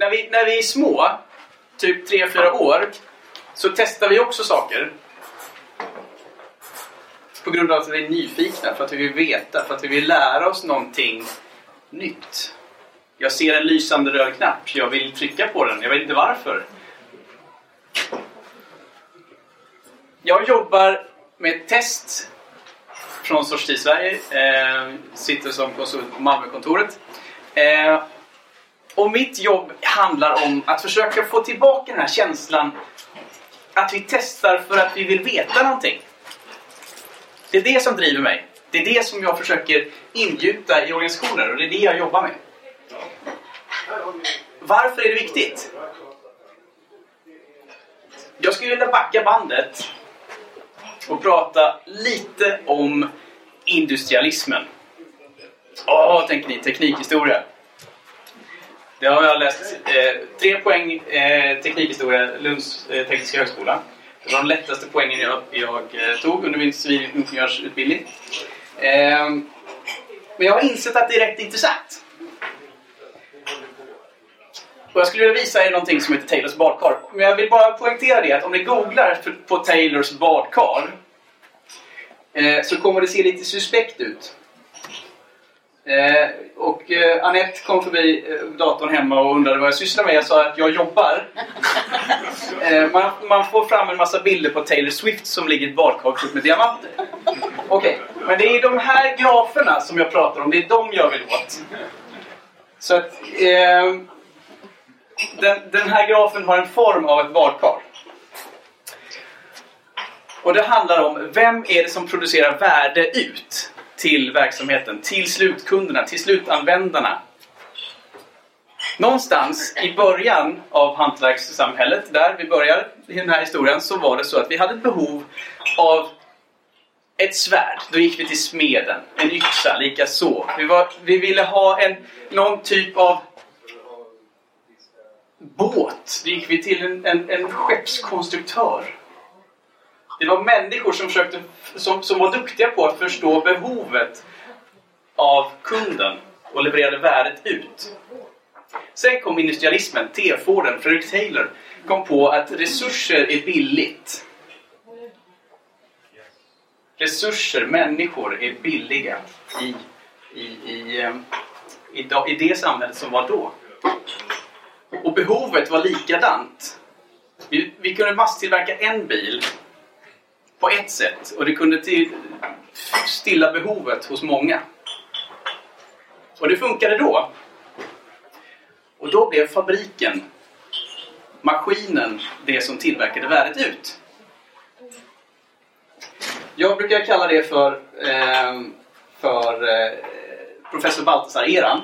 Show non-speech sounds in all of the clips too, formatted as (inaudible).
när vi, när vi är små, typ 3-4 år, så testar vi också saker. På grund av att vi är nyfikna, för att vi vill veta, för att vi vill lära oss någonting nytt. Jag ser en lysande röd knapp, jag vill trycka på den, jag vet inte varför. Jag jobbar med ett test från Sorts Sverige. Eh, sitter som konsult på Malmökontoret. Eh, och mitt jobb handlar om att försöka få tillbaka den här känslan att vi testar för att vi vill veta någonting. Det är det som driver mig. Det är det som jag försöker ingjuta i organisationer och det är det jag jobbar med. Varför är det viktigt? Jag skulle vilja backa bandet och prata lite om industrialismen. Åh, tänker ni, teknikhistoria. Det har jag läst. Eh, tre poäng eh, teknikhistoria, Lunds eh, tekniska högskola. Det var de lättaste poängen jag, jag eh, tog under min civilingenjörsutbildning. Eh, men jag har insett att det är rätt intressant. Och jag skulle vilja visa er någonting som heter Taylors badkar. Men jag vill bara poängtera det att om ni googlar på Taylors badkar eh, så kommer det se lite suspekt ut. Eh, och eh, Anette kom förbi eh, datorn hemma och undrade vad jag sysslar med. Jag sa att jag jobbar. (laughs) Eh, man, man, får fram en massa bilder på Taylor Swift som ligger i ett badkar med diamanter. Okej, okay. men det är de här graferna som jag pratar om. Det är de jag vill åt. Så att... Eh, den, den här grafen har en form av ett badkar. Och det handlar om vem är det som producerar värde ut till verksamheten, till slutkunderna, till slutanvändarna. Någonstans i början av hantverkssamhället, där vi börjar i den här historien, så var det så att vi hade ett behov av ett svärd. Då gick vi till smeden. En yxa, lika så. Vi, var, vi ville ha en, någon typ av båt. Då gick vi till en, en, en skeppskonstruktör. Det var människor som, försökte, som, som var duktiga på att förstå behovet av kunden och levererade värdet ut. Sen kom industrialismen, T-Forden, Fredrik Taylor kom på att resurser är billigt. Resurser, människor är billiga i, i, i, ehm, i, i det samhället som var då. Och behovet var likadant. Vi, vi kunde masstillverka en bil på ett sätt och det kunde till, stilla behovet hos många. Och det funkade då. Och då blev fabriken, maskinen, det som tillverkade värdet ut. Jag brukar kalla det för, eh, för eh, professor Baltasar-eran.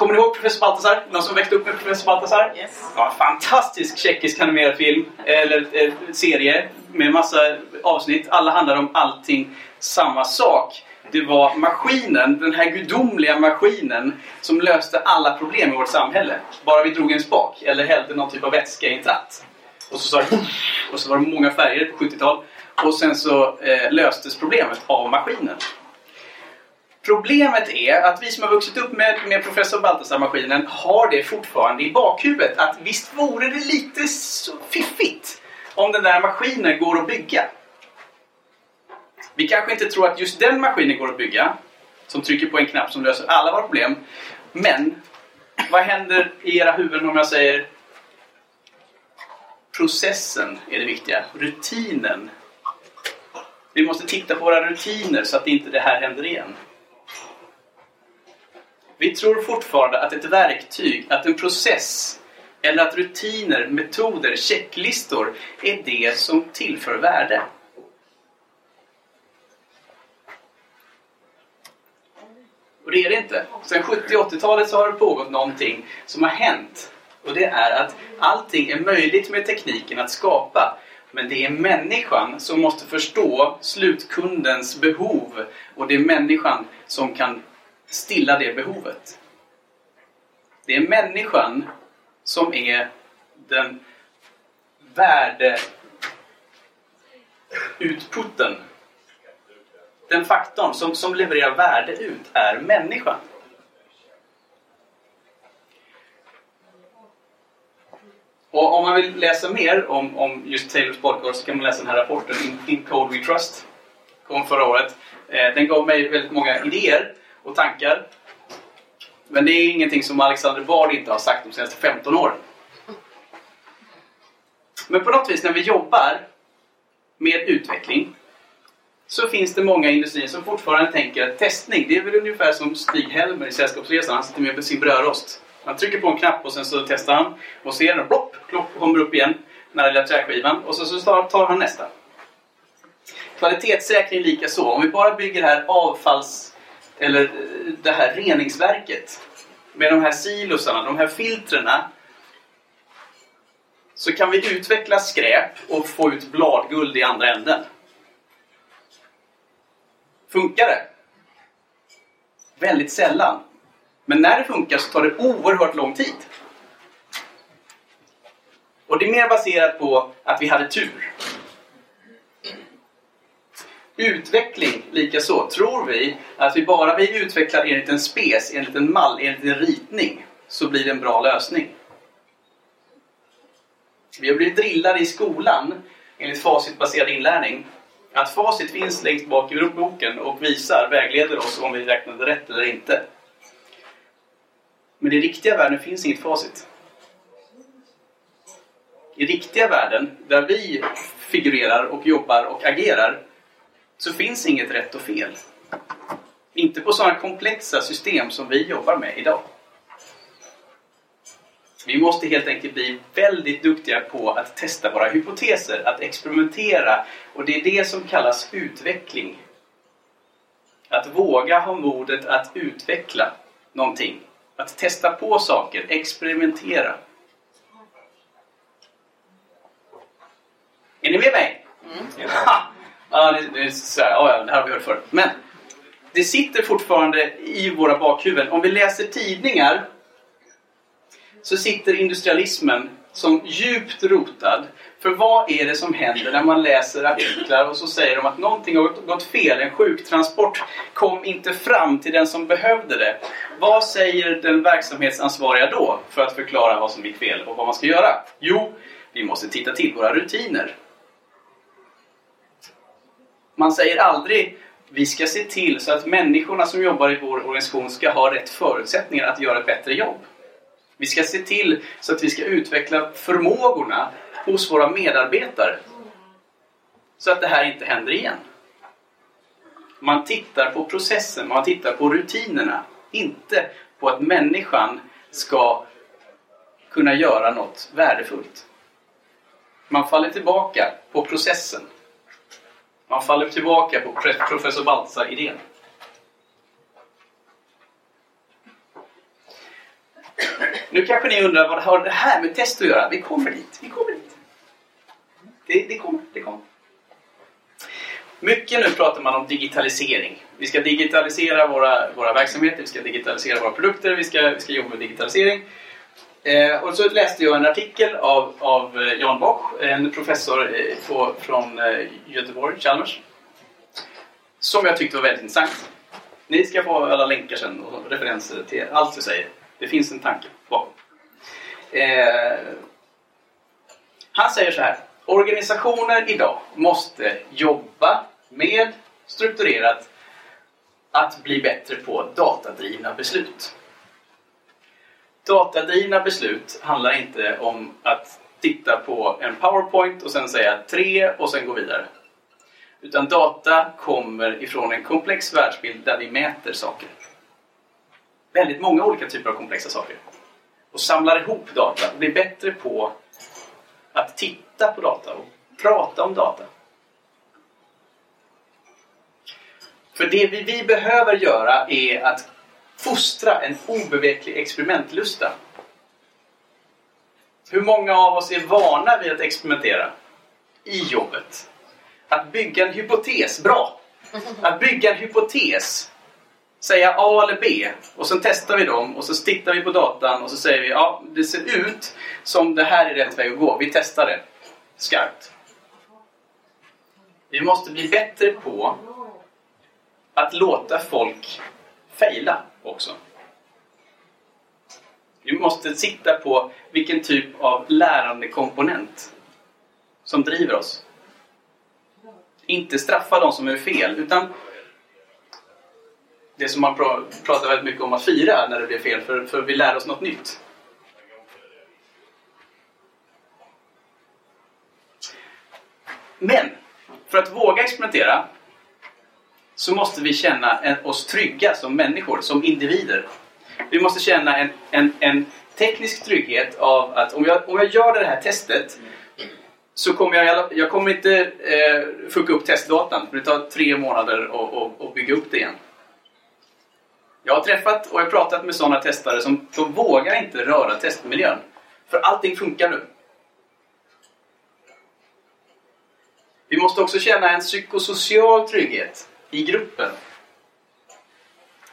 Kommer ni ihåg Professor Baltasar? Någon som växte upp med Professor Baltasar? Yes. Ja, fantastisk tjeckisk animerad film, eller eh, serie med massa avsnitt. Alla handlar om allting samma sak. Det var maskinen, den här gudomliga maskinen som löste alla problem i vårt samhälle. Bara vi drog en spak eller hällde någon typ av vätska i en tratt. Och så, sa och så var det många färger på 70-tal. Och sen så eh, löstes problemet av maskinen. Problemet är att vi som har vuxit upp med, med professor Baltasar-maskinen har det fortfarande i bakhuvudet att visst vore det lite så fiffigt om den där maskinen går att bygga. Vi kanske inte tror att just den maskinen går att bygga som trycker på en knapp som löser alla våra problem. Men vad händer i era huvuden om jag säger processen är det viktiga, rutinen. Vi måste titta på våra rutiner så att inte det här händer igen. Vi tror fortfarande att ett verktyg, att en process eller att rutiner, metoder, checklistor är det som tillför värde. Och det är det inte. Sen 70 80-talet så har det pågått någonting som har hänt. Och det är att allting är möjligt med tekniken att skapa. Men det är människan som måste förstå slutkundens behov. Och det är människan som kan stilla det behovet. Det är människan som är den värdeutputten. Den faktorn som, som levererar värde ut är människan. Och om man vill läsa mer om, om just Taylors badkar så kan man läsa den här rapporten In, In Code We Trust. Kom förra året. Eh, den gav mig väldigt många idéer och tankar. Men det är ingenting som Alexander Bard inte har sagt de senaste 15 åren. Men på något vis när vi jobbar med utveckling så finns det många industrier som fortfarande tänker att testning, det är väl ungefär som Stig-Helmer i Sällskapsresan. Han sitter med sin brödrost. Han trycker på en knapp och sen så testar han och ser den plopp, plopp, kommer upp igen. Den här lilla träskivan och så, så tar han nästa. Kvalitetssäkring lika så. Om vi bara bygger det här avfalls eller det här reningsverket med de här silosarna, de här filtrerna så kan vi utveckla skräp och få ut bladguld i andra änden. Funkar det? Väldigt sällan. Men när det funkar så tar det oerhört lång tid. Och det är mer baserat på att vi hade tur. Utveckling likaså. Tror vi att vi bara vi utvecklar enligt en spes, enligt en mall, enligt en ritning så blir det en bra lösning. Vi har blivit drillade i skolan enligt facitbaserad inlärning att facit finns längst bak i boken och visar, vägleder oss om vi räknade rätt eller inte. Men i riktiga världen finns inget facit. I riktiga världen, där vi figurerar och jobbar och agerar, så finns inget rätt och fel. Inte på sådana komplexa system som vi jobbar med idag. Vi måste helt enkelt bli väldigt duktiga på att testa våra hypoteser, att experimentera. Och det är det som kallas utveckling. Att våga ha modet att utveckla någonting. Att testa på saker, experimentera. Är ni med mig? Mm. Ja, det, det, är så här, ja, det här har vi hört förr. Men det sitter fortfarande i våra bakhuvuden. Om vi läser tidningar så sitter industrialismen som djupt rotad. För vad är det som händer när man läser artiklar och så säger de att någonting har gått fel, en sjuktransport kom inte fram till den som behövde det. Vad säger den verksamhetsansvariga då för att förklara vad som gick fel och vad man ska göra? Jo, vi måste titta till våra rutiner. Man säger aldrig vi ska se till så att människorna som jobbar i vår organisation ska ha rätt förutsättningar att göra ett bättre jobb. Vi ska se till så att vi ska utveckla förmågorna hos våra medarbetare. Så att det här inte händer igen. Man tittar på processen, man tittar på rutinerna. Inte på att människan ska kunna göra något värdefullt. Man faller tillbaka på processen. Man faller tillbaka på professor Baltzar-idén. Nu kanske ni undrar vad har det här med test att göra? Vi kommer dit. Vi kommer dit. Det, det kommer. Det kommer. Mycket nu pratar man om digitalisering. Vi ska digitalisera våra, våra verksamheter, vi ska digitalisera våra produkter, vi ska, vi ska jobba med digitalisering. Eh, och så läste jag en artikel av, av eh, Jan Bosch, en professor eh, på, från eh, Göteborg, Chalmers. Som jag tyckte var väldigt intressant. Ni ska få alla länkar sen och referenser till allt jag säger. Det finns en tanke bakom. Eh, han säger så här. Organisationer idag måste jobba med strukturerat att bli bättre på datadrivna beslut. Datadrivna beslut handlar inte om att titta på en powerpoint och sen säga tre och sen gå vidare. Utan data kommer ifrån en komplex världsbild där vi mäter saker väldigt många olika typer av komplexa saker. Och samlar ihop data och blir bättre på att titta på data och prata om data. För det vi, vi behöver göra är att fostra en obeveklig experimentlusta. Hur många av oss är vana vid att experimentera i jobbet? Att bygga en hypotes, bra! Att bygga en hypotes säga A eller B och sen testar vi dem och så tittar vi på datan och så säger vi ja, det ser ut som det här är rätt väg att gå. Vi testar det skarpt. Vi måste bli bättre på att låta folk fejla också. Vi måste sitta på vilken typ av lärandekomponent som driver oss. Inte straffa de som är fel, utan det som man pratar väldigt mycket om att fira när det blir fel, för, för vi lär oss något nytt. Men för att våga experimentera så måste vi känna oss trygga som människor, som individer. Vi måste känna en, en, en teknisk trygghet av att om jag, om jag gör det här testet så kommer jag, jag kommer inte eh, fucka upp testdatan. För det tar tre månader att bygga upp det igen. Jag har träffat och jag pratat med sådana testare som de vågar inte röra testmiljön. För allting funkar nu. Vi måste också känna en psykosocial trygghet i gruppen.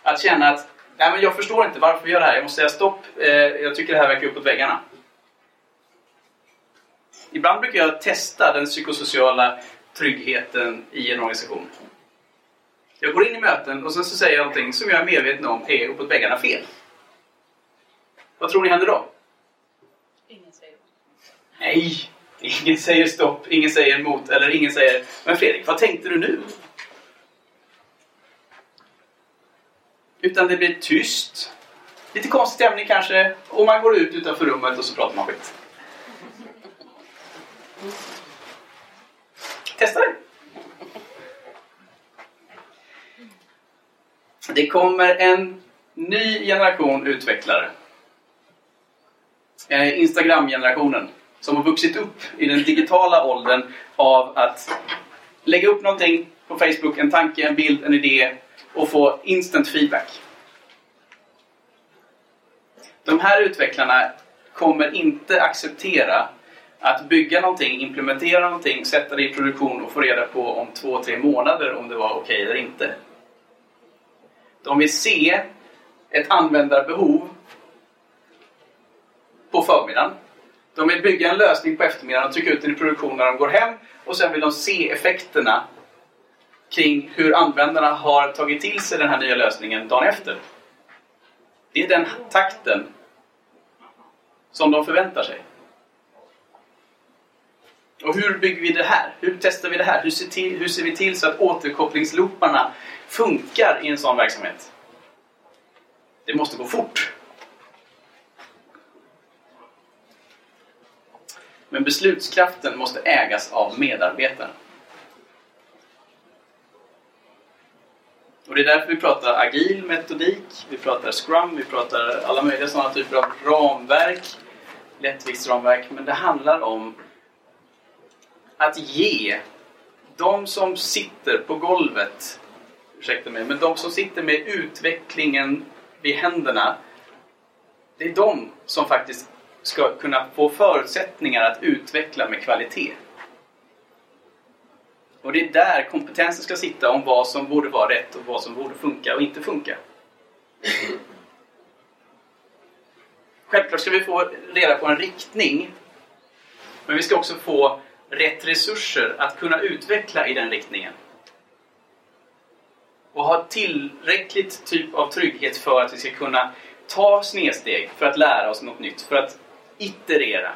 Att känna att Nej, men jag förstår inte varför vi gör det här. Jag måste säga stopp. Eh, jag tycker det här verkar uppåt väggarna. Ibland brukar jag testa den psykosociala tryggheten i en organisation. Jag går in i möten och sen så säger jag någonting som jag är medveten om är uppåt väggarna fel. Vad tror ni händer då? Ingen säger Nej! Ingen säger stopp, ingen säger emot, eller ingen säger Men Fredrik, vad tänkte du nu? Utan det blir tyst. Lite konstig stämning kanske. Och man går ut utanför rummet och så pratar man skit. Testa det! Det kommer en ny generation utvecklare. Eh, Instagram-generationen. Som har vuxit upp i den digitala åldern av att lägga upp någonting på Facebook, en tanke, en bild, en idé och få instant feedback. De här utvecklarna kommer inte acceptera att bygga någonting, implementera någonting, sätta det i produktion och få reda på om två, tre månader om det var okej okay eller inte. De vill se ett användarbehov på förmiddagen. De vill bygga en lösning på eftermiddagen och trycka ut den i produktion när de går hem och sen vill de se effekterna kring hur användarna har tagit till sig den här nya lösningen dagen efter. Det är den takten som de förväntar sig. Och hur bygger vi det här? Hur testar vi det här? Hur ser, till, hur ser vi till så att återkopplingslooparna funkar i en sån verksamhet? Det måste gå fort. Men beslutskraften måste ägas av medarbetarna. Och det är därför vi pratar agil metodik, vi pratar scrum, vi pratar alla möjliga sådana typer av ramverk, lättviktsramverk. Men det handlar om att ge de som sitter på golvet, ursäkta mig, men de som sitter med utvecklingen vid händerna, det är de som faktiskt ska kunna få förutsättningar att utveckla med kvalitet. Och det är där kompetensen ska sitta om vad som borde vara rätt och vad som borde funka och inte funka. Självklart ska vi få reda på en riktning. Men vi ska också få rätt resurser att kunna utveckla i den riktningen. Och ha tillräckligt typ av trygghet för att vi ska kunna ta snedsteg för att lära oss något nytt, för att iterera.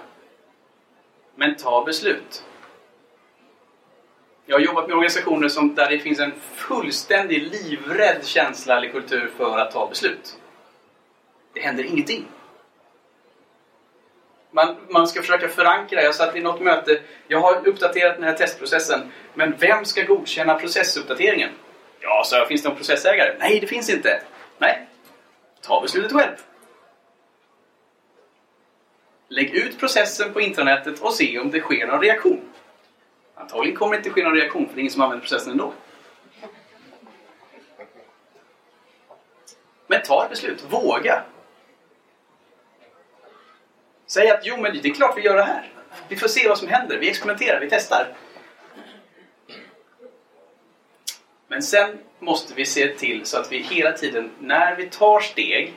Men ta beslut. Jag har jobbat med organisationer som, där det finns en fullständig livrädd känsla eller kultur för att ta beslut. Det händer ingenting. Man, man ska försöka förankra. Jag satt i något möte. Jag har uppdaterat den här testprocessen. Men vem ska godkänna processuppdateringen? Ja, så finns det någon processägare? Nej, det finns inte. Nej, ta beslutet själv. Lägg ut processen på intranätet och se om det sker någon reaktion. Antagligen kommer det inte ske någon reaktion för det är ingen som använder processen ändå. Men ta ett beslut. Våga. Säg att jo, men det är klart vi gör det här. Vi får se vad som händer. Vi experimenterar, vi testar. Men sen måste vi se till så att vi hela tiden, när vi tar steg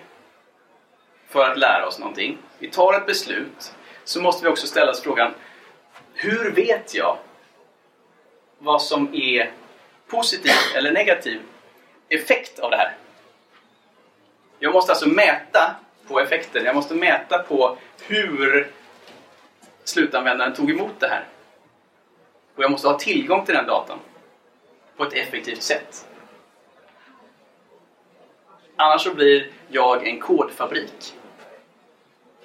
för att lära oss någonting, vi tar ett beslut, så måste vi också ställa oss frågan Hur vet jag vad som är positiv eller negativ effekt av det här? Jag måste alltså mäta på effekten. Jag måste mäta på hur slutanvändaren tog emot det här. Och jag måste ha tillgång till den datan på ett effektivt sätt. Annars så blir jag en kodfabrik.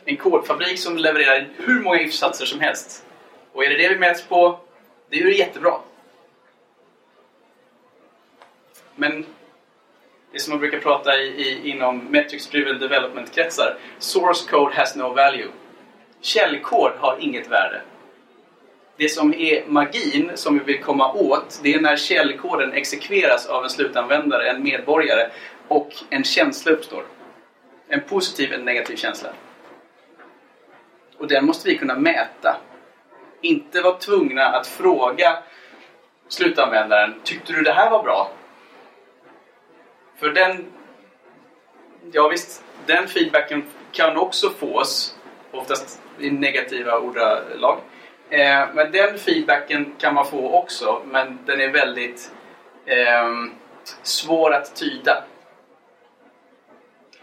En kodfabrik som levererar hur många if-satser som helst. Och är det det vi mäts på, det är ju jättebra. Men det som man brukar prata i, i, inom metrics driven development-kretsar, source code has no value. Källkod har inget värde. Det som är magin som vi vill komma åt, det är när källkoden exekveras av en slutanvändare, en medborgare, och en känsla uppstår. En positiv eller negativ känsla. Och den måste vi kunna mäta. Inte vara tvungna att fråga slutanvändaren, tyckte du det här var bra? För den, ja visst, den feedbacken kan också fås, oftast i negativa ordalag. Eh, men den feedbacken kan man få också, men den är väldigt eh, svår att tyda.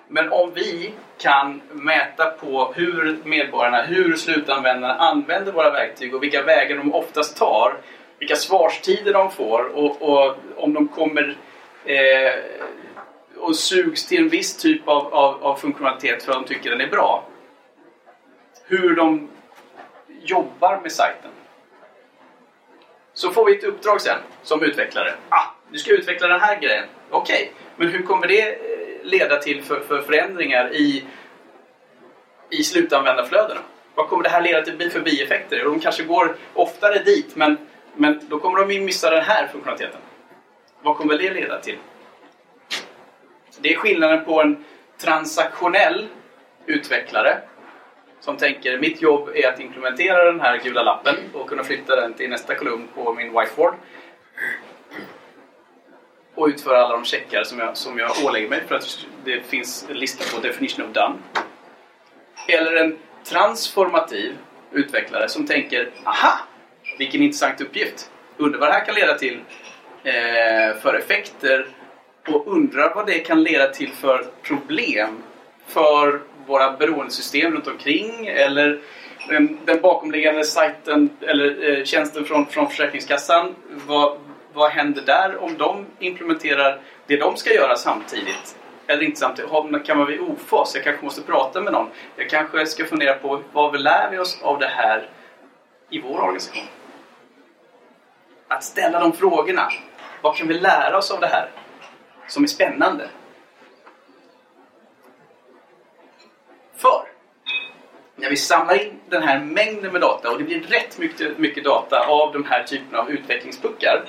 Men om vi kan mäta på hur medborgarna, hur slutanvändarna använder våra verktyg och vilka vägar de oftast tar, vilka svarstider de får och, och om de kommer eh, och sugs till en viss typ av, av, av funktionalitet för att de tycker den är bra. Hur de jobbar med sajten. Så får vi ett uppdrag sen som utvecklare. Ah, du ska utveckla den här grejen. Okej, okay. men hur kommer det eh, leda till för, för förändringar i, i slutanvändarflödena? Vad kommer det här leda till för bieffekter? De kanske går oftare dit, men, men då kommer de ju missa den här funktionaliteten. Vad kommer det leda till? Det är skillnaden på en transaktionell utvecklare som tänker mitt jobb är att implementera den här gula lappen och kunna flytta den till nästa kolumn på min whiteboard. Och utföra alla de checkar som jag, som jag ålägger mig för att det finns en lista på definition of done. Eller en transformativ utvecklare som tänker aha, vilken intressant uppgift. Undrar vad det här kan leda till eh, för effekter och undrar vad det kan leda till för problem för våra beroendesystem runt omkring eller den, den bakomliggande sajten eller eh, tjänsten från, från Försäkringskassan. Vad, vad händer där om de implementerar det de ska göra samtidigt? Eller inte samtidigt. Kan man vara i ofas? Jag kanske måste prata med någon. Jag kanske ska fundera på vad vi lär vi oss av det här i vår organisation? Att ställa de frågorna. Vad kan vi lära oss av det här? Som är spännande. För när vi samlar in den här mängden med data och det blir rätt mycket, mycket data av de här typerna av utvecklingspuckar.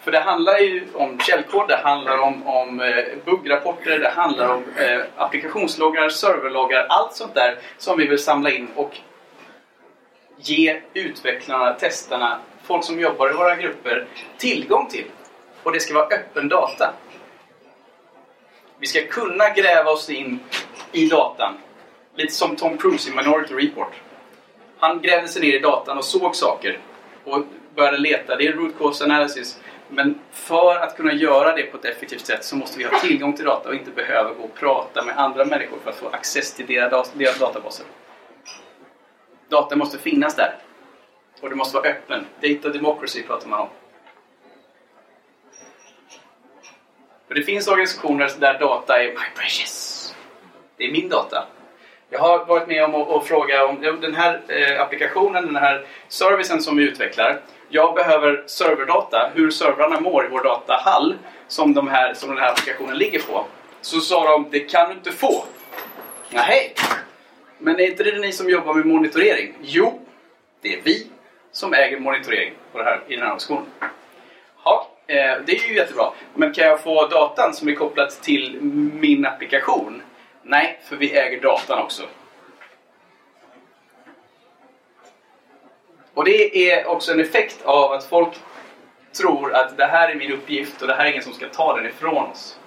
För det handlar ju om källkod, det handlar om, om eh, buggrapporter, det handlar om eh, applikationsloggar, serverloggar, allt sånt där som vi vill samla in och ge utvecklarna, testarna, folk som jobbar i våra grupper tillgång till. Och det ska vara öppen data. Vi ska kunna gräva oss in i datan. Lite som Tom Cruise i Minority Report. Han grävde sig ner i datan och såg saker och började leta. Det är root cause analysis. Men för att kunna göra det på ett effektivt sätt så måste vi ha tillgång till data och inte behöva gå och prata med andra människor för att få access till deras databaser. Data måste finnas där. Och det måste vara öppen. Data democracy pratar man om. För det finns organisationer där data är my precious. Det är min data. Jag har varit med om att fråga om den här eh, applikationen, den här servicen som vi utvecklar. Jag behöver serverdata, hur servrarna mår i vår datahall som, de här, som den här applikationen ligger på. Så sa de, det kan du inte få. Nej. Men är inte det ni som jobbar med monitorering? Jo, det är vi som äger monitorering på det här, i den här organisationen. Eh, det är ju jättebra. Men kan jag få datan som är kopplad till min applikation? Nej, för vi äger datan också. Och det är också en effekt av att folk tror att det här är min uppgift och det här är ingen som ska ta den ifrån oss.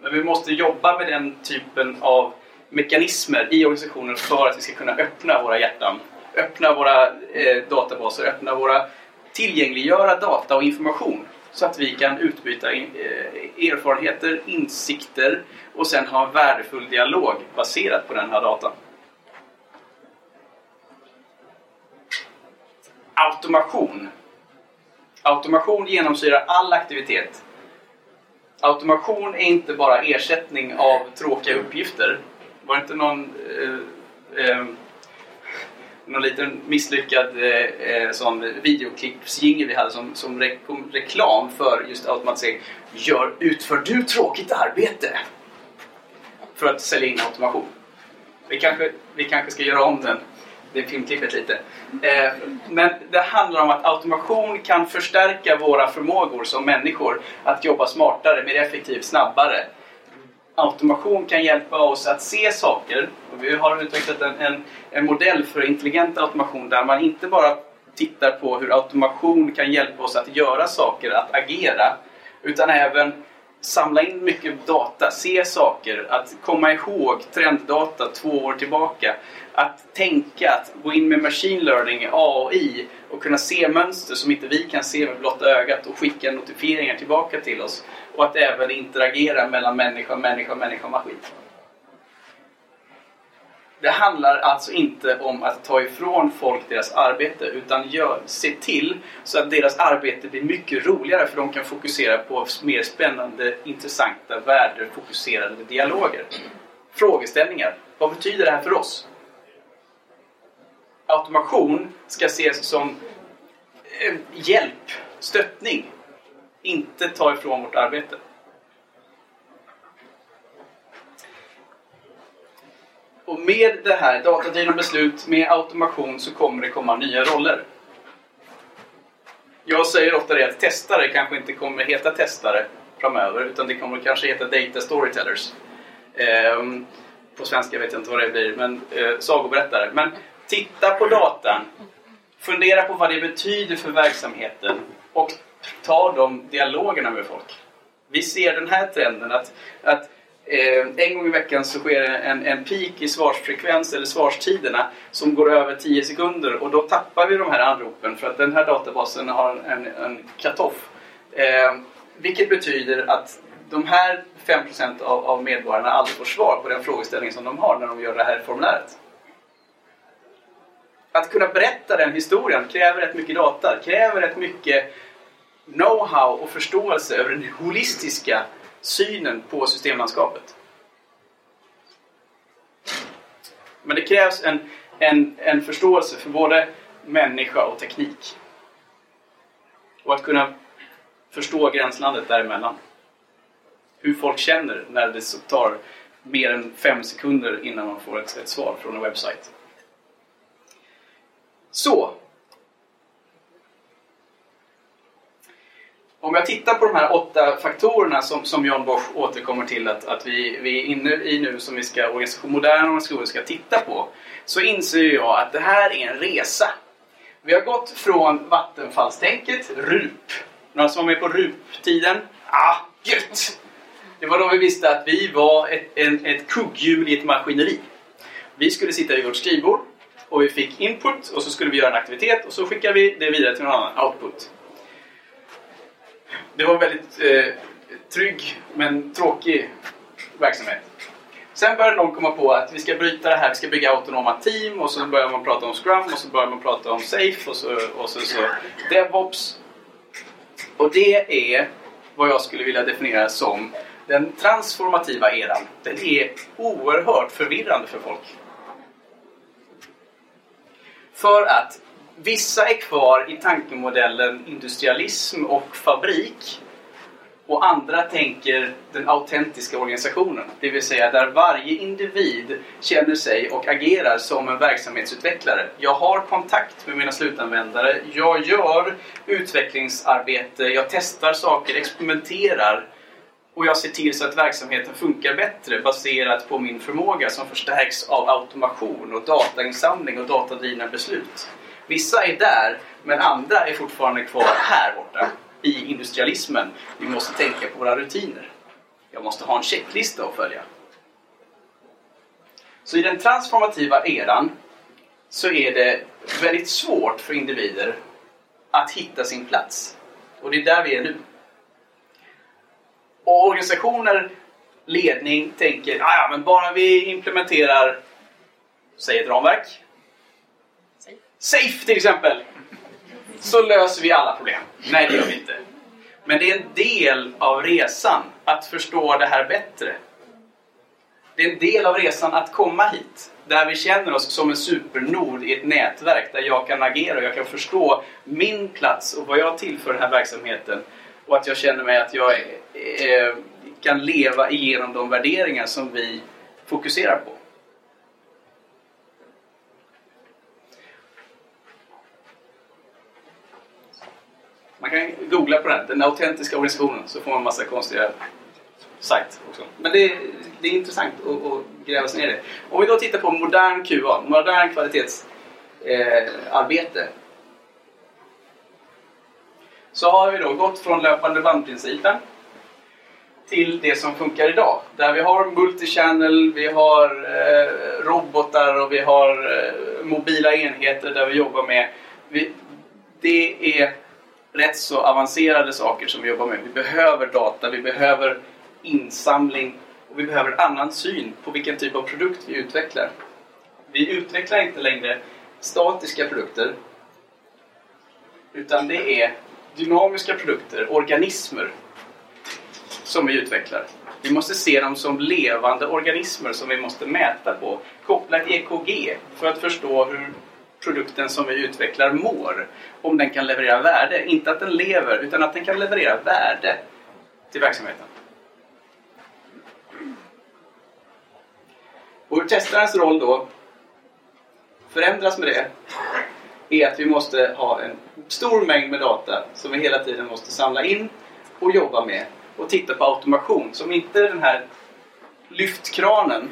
Men vi måste jobba med den typen av mekanismer i organisationen för att vi ska kunna öppna våra hjärtan, öppna våra eh, databaser, öppna våra tillgängliggöra data och information så att vi kan utbyta eh, erfarenheter, insikter och sen ha en värdefull dialog baserat på den här datan. Automation. Automation genomsyrar all aktivitet. Automation är inte bara ersättning av tråkiga uppgifter. Var det inte någon, eh, eh, någon liten misslyckad eh, eh, sån videoklippsjingel vi hade som, som re reklam för just automatisering? Gör, utför du tråkigt arbete? För att sälja in automation. Vi kanske, vi kanske ska göra om den det filmklippet lite. Eh, men det handlar om att automation kan förstärka våra förmågor som människor att jobba smartare, mer effektivt, snabbare. Automation kan hjälpa oss att se saker. Och vi har utvecklat en, en, en modell för intelligent automation där man inte bara tittar på hur automation kan hjälpa oss att göra saker, att agera, utan även samla in mycket data, se saker, att komma ihåg trenddata två år tillbaka. Att tänka, att gå in med machine learning, AI och kunna se mönster som inte vi kan se med blotta ögat och skicka notifieringar tillbaka till oss. Och att även interagera mellan människa, människa, människa och maskin. Det handlar alltså inte om att ta ifrån folk deras arbete utan gör, se till så att deras arbete blir mycket roligare för de kan fokusera på mer spännande, intressanta, värdefokuserade dialoger. Frågeställningar. Vad betyder det här för oss? Automation ska ses som eh, hjälp, stöttning. Inte ta ifrån vårt arbete. Och med det här, datadrivna beslut, med automation så kommer det komma nya roller. Jag säger ofta det att testare kanske inte kommer heta testare framöver utan det kommer kanske heta data storytellers. Ehm, på svenska vet jag inte vad det blir, men eh, sagoberättare. Men titta på datan, fundera på vad det betyder för verksamheten och ta de dialogerna med folk. Vi ser den här trenden att, att Eh, en gång i veckan så sker en, en peak i svarsfrekvens eller svarstiderna som går över 10 sekunder och då tappar vi de här anropen för att den här databasen har en, en cut-off. Eh, vilket betyder att de här 5% av, av medborgarna aldrig får svar på den frågeställning som de har när de gör det här formuläret. Att kunna berätta den historien kräver rätt mycket data, kräver rätt mycket know-how och förståelse över den holistiska synen på systemlandskapet. Men det krävs en, en, en förståelse för både människa och teknik. Och att kunna förstå gränslandet däremellan. Hur folk känner när det tar mer än fem sekunder innan man får ett, ett svar från en webbsajt. Så, om jag tittar på de här åtta faktorerna som, som John Bosch återkommer till att, att vi, vi är inne i nu som vi ska, organisation, moderna organisationer ska titta på. Så inser jag att det här är en resa. Vi har gått från vattenfallstänket, RUP. Några som var med på RUP-tiden? Ah, gött! Det var då vi visste att vi var ett, en, ett kugghjul i ett maskineri. Vi skulle sitta vid vårt skrivbord och vi fick input och så skulle vi göra en aktivitet och så skickar vi det vidare till någon annan, output det var väldigt eh, trygg men tråkig verksamhet. Sen började någon komma på att vi ska bryta det här, vi ska bygga autonoma team och så börjar man prata om Scrum och så börjar man prata om Safe och så, och så, så DevOps. Och det är vad jag skulle vilja definiera som den transformativa eran. Den är oerhört förvirrande för folk. För att Vissa är kvar i tankemodellen industrialism och fabrik. Och andra tänker den autentiska organisationen. Det vill säga där varje individ känner sig och agerar som en verksamhetsutvecklare. Jag har kontakt med mina slutanvändare. Jag gör utvecklingsarbete. Jag testar saker, experimenterar. Och jag ser till så att verksamheten funkar bättre baserat på min förmåga som förstärks av automation och datainsamling och datadrivna beslut. Vissa är där, men andra är fortfarande kvar här borta i industrialismen. Vi måste tänka på våra rutiner. Jag måste ha en checklista att följa. Så i den transformativa eran så är det väldigt svårt för individer att hitta sin plats. Och det är där vi är nu. Och organisationer, ledning tänker ah, att men bara vi implementerar, säg ett ramverk, Safe till exempel, så löser vi alla problem. Nej, det gör vi inte. Men det är en del av resan att förstå det här bättre. Det är en del av resan att komma hit. Där vi känner oss som en supernod i ett nätverk där jag kan agera och jag kan förstå min plats och vad jag tillför den här verksamheten. Och att jag känner mig att jag eh, kan leva igenom de värderingar som vi fokuserar på. Man kan googla på den, den autentiska organisationen, så får man en massa konstiga sajter också. Men det är, det är intressant att, att gräva sig ner i det. Om vi då tittar på modern QA, modern kvalitetsarbete. Eh, så har vi då gått från löpande bandprincipen till det som funkar idag. Där vi har multichannel, vi har eh, robotar och vi har eh, mobila enheter där vi jobbar med. Vi, det är rätt så avancerade saker som vi jobbar med. Vi behöver data, vi behöver insamling och vi behöver en annan syn på vilken typ av produkt vi utvecklar. Vi utvecklar inte längre statiska produkter utan det är dynamiska produkter, organismer som vi utvecklar. Vi måste se dem som levande organismer som vi måste mäta på. Koppla ett EKG för att förstå hur produkten som vi utvecklar mår. Om den kan leverera värde. Inte att den lever, utan att den kan leverera värde till verksamheten. Och hur testarens roll då förändras med det är att vi måste ha en stor mängd med data som vi hela tiden måste samla in och jobba med och titta på automation som inte den här lyftkranen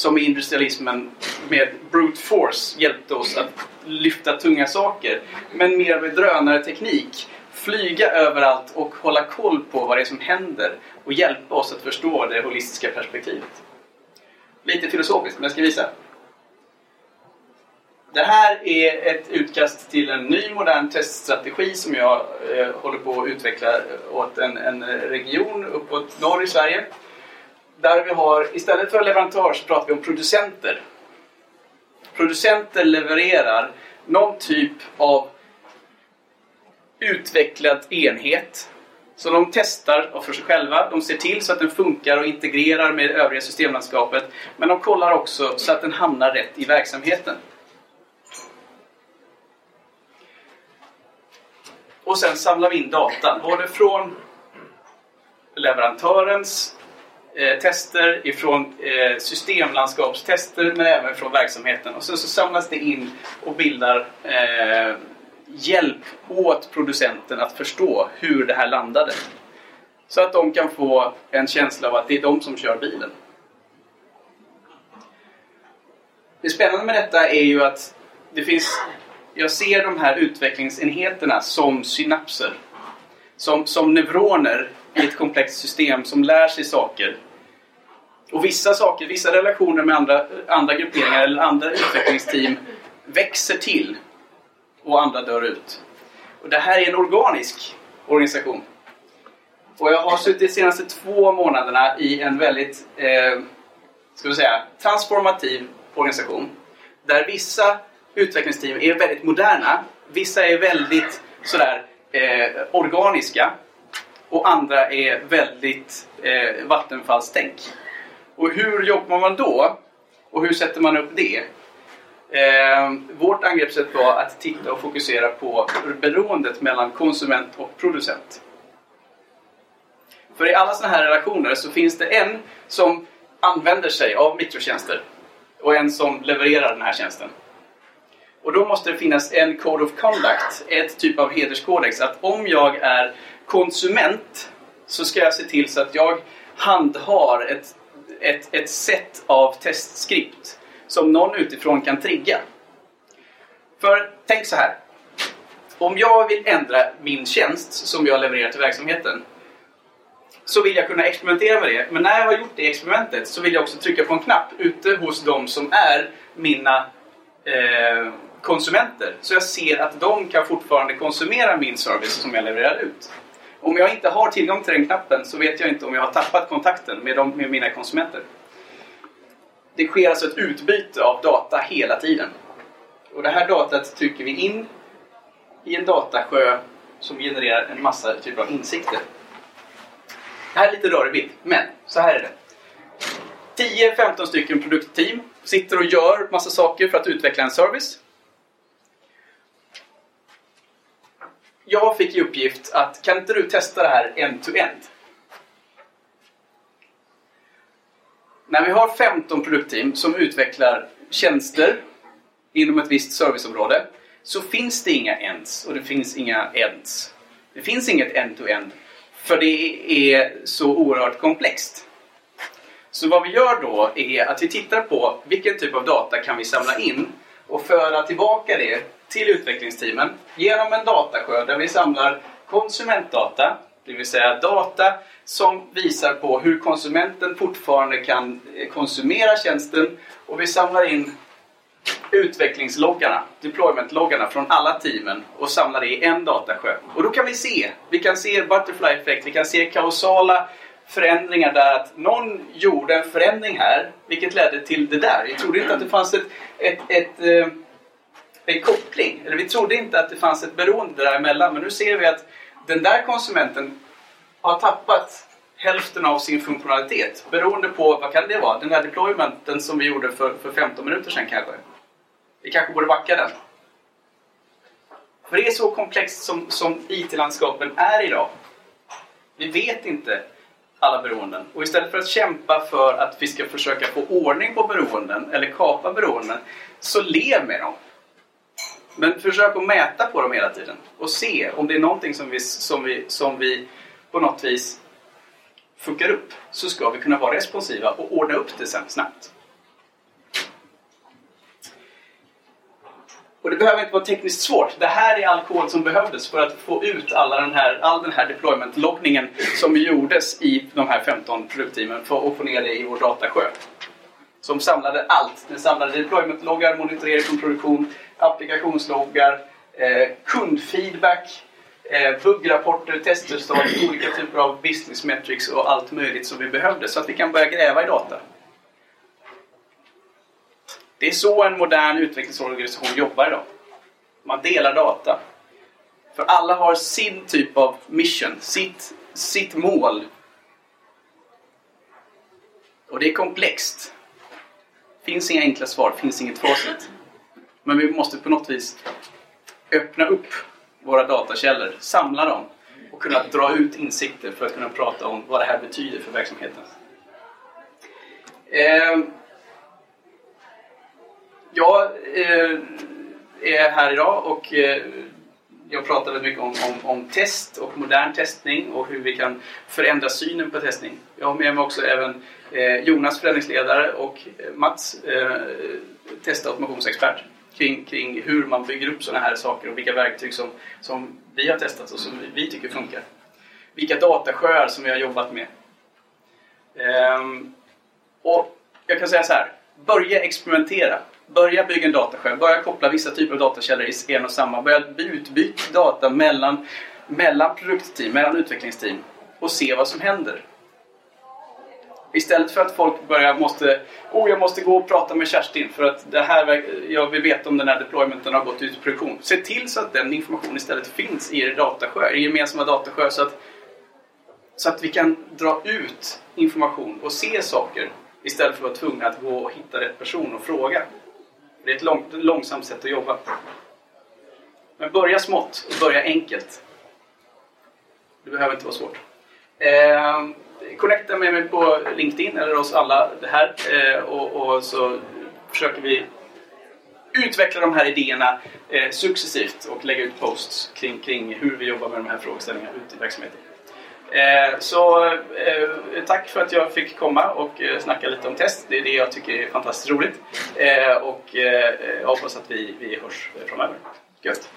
som industrialismen med brute force hjälpte oss att lyfta tunga saker. Men mer med drönarteknik. Flyga överallt och hålla koll på vad det är som händer och hjälpa oss att förstå det holistiska perspektivet. Lite filosofiskt, men jag ska visa. Det här är ett utkast till en ny modern teststrategi som jag eh, håller på att utveckla åt en, en region uppåt norr i Sverige. Där vi har, istället för leverantör så pratar vi om producenter. Producenter levererar någon typ av utvecklad enhet som de testar för sig själva. De ser till så att den funkar och integrerar med det övriga systemlandskapet. Men de kollar också så att den hamnar rätt i verksamheten. Och sen samlar vi in data, både från leverantörens eh, tester, ifrån eh, systemlandskapstester men även från verksamheten. Och sen så samlas det in och bildar eh, hjälp åt producenten att förstå hur det här landade. Så att de kan få en känsla av att det är de som kör bilen. Det spännande med detta är ju att det finns jag ser de här utvecklingsenheterna som synapser. Som, som neuroner i ett komplext system som lär sig saker. Och vissa saker, vissa relationer med andra, andra grupperingar eller andra utvecklingsteam växer till och andra dör ut. Och det här är en organisk organisation. Och jag har suttit de senaste två månaderna i en väldigt eh, ska vi säga, transformativ organisation. Där vissa utvecklingsteam är väldigt moderna. Vissa är väldigt sådär eh, organiska. Och andra är väldigt eh, vattenfallstänk. Och hur jobbar man då? Och hur sätter man upp det? Eh, vårt angreppssätt var att titta och fokusera på beroendet mellan konsument och producent. För i alla sådana här relationer så finns det en som använder sig av mikrotjänster och en som levererar den här tjänsten. Och då måste det finnas en Code of Conduct, ett typ av hederskodex. Att om jag är konsument så ska jag se till så att jag handhar ett, ett, ett sätt av testskript som någon utifrån kan trigga. För tänk så här. Om jag vill ändra min tjänst som jag levererar till verksamheten så vill jag kunna experimentera med det. Men när jag har gjort det experimentet så vill jag också trycka på en knapp ute hos de som är mina eh, konsumenter. Så jag ser att de kan fortfarande konsumera min service som jag levererar ut. Om jag inte har tillgång till den knappen så vet jag inte om jag har tappat kontakten med, de, med mina konsumenter. Det sker alltså ett utbyte av data hela tiden. Och det här datat trycker vi in i en datasjö som genererar en massa typer av insikter. Det här är lite rörig bild, men så här är det. 10-15 stycken produktteam sitter och gör massa saker för att utveckla en service. Jag fick i uppgift att kan inte du testa det här end-to-end? När vi har 15 produktteam som utvecklar tjänster inom ett visst serviceområde så finns det inga ends och det finns inga ends. Det finns inget end-to-end för det är så oerhört komplext. Så vad vi gör då är att vi tittar på vilken typ av data kan vi samla in och föra tillbaka det till utvecklingsteamen genom en datasjö där vi samlar konsumentdata, det vill säga data som visar på hur konsumenten fortfarande kan eh, konsumera tjänsten och vi samlar in utvecklingsloggarna, deploymentloggarna från alla teamen och samlar det i en datasjö. Och då kan vi se, vi kan se butterfly-effekt, vi kan se kausala förändringar där att någon gjorde en förändring här vilket ledde till det där. Vi trodde inte att det fanns ett, ett, ett, ett en koppling. Eller vi trodde inte att det fanns ett beroende däremellan men nu ser vi att den där konsumenten har tappat hälften av sin funktionalitet beroende på, vad kan det vara, den där deploymenten som vi gjorde för, för 15 minuter sedan kanske. Vi kanske borde backa den. För det är så komplext som, som IT-landskapen är idag. Vi vet inte alla beroenden. Och istället för att kämpa för att vi ska försöka få ordning på beroenden eller kapa beroenden, så lev med dem. Men försök att mäta på dem hela tiden och se om det är någonting som vi, som vi, som vi på något vis fuckar upp så ska vi kunna vara responsiva och ordna upp det sen snabbt. Och det behöver inte vara tekniskt svårt. Det här är all kod som behövdes för att få ut alla den här, all den här deployment-loggningen som gjordes i de här 15 produktteamen för att få ner det i vår datasjö. Som samlade allt. Den samlade deployment-loggar, monitorering från produktion, applikationsloggar, eh, kundfeedback, eh, buggrapporter, testresultat, olika typer av business metrics och allt möjligt som vi behövde så att vi kan börja gräva i data. Det är så en modern utvecklingsorganisation jobbar idag. Man delar data. För alla har sin typ av mission, sitt, sitt mål. Och det är komplext. Det finns inga enkla svar, det finns inget facit. Men vi måste på något vis öppna upp våra datakällor, samla dem och kunna dra ut insikter för att kunna prata om vad det här betyder för verksamheten. Eh, jag eh, är här idag och eh, jag pratar väldigt mycket om, om, om, test och modern testning och hur vi kan förändra synen på testning. Jag har med mig också även Jonas, förändringsledare och Mats, testautomationsexpert. automationsexpert kring, kring hur man bygger upp sådana här saker och vilka verktyg som, som vi har testat och som vi, tycker funkar. Vilka datasjöar som vi har jobbat med. Ehm, och jag kan säga så här, börja experimentera. Börja bygga en datasjö, börja koppla vissa typer av datakällor i en och samma. Börja utbyta data mellan, mellan produktteam, mellan utvecklingsteam och se vad som händer. Istället för att folk börjar måste, oh jag måste gå och prata med Kerstin för att det här, jag vill veta om den här deploymenten har gått ut i produktion. Se till så att den informationen istället finns i er datasjö, i gemensamma datasjö så att, så att vi kan dra ut information och se saker istället för att vara tvungna att gå och hitta rätt person och fråga. Det är ett lång, långsamt sätt att jobba. Men börja smått och börja enkelt. Det behöver inte vara svårt. Eh, connecta med mig på LinkedIn eller oss alla det här eh, och, och, så försöker vi utveckla de här idéerna eh, successivt och lägga ut posts kring, kring hur vi jobbar med de här frågeställningarna ute i verksamheten. Eh, så eh, tack för att jag fick komma och eh, snacka lite om test. Det är det jag tycker är fantastiskt roligt. Eh, och jag hoppas att vi, vi hörs framöver. Gött!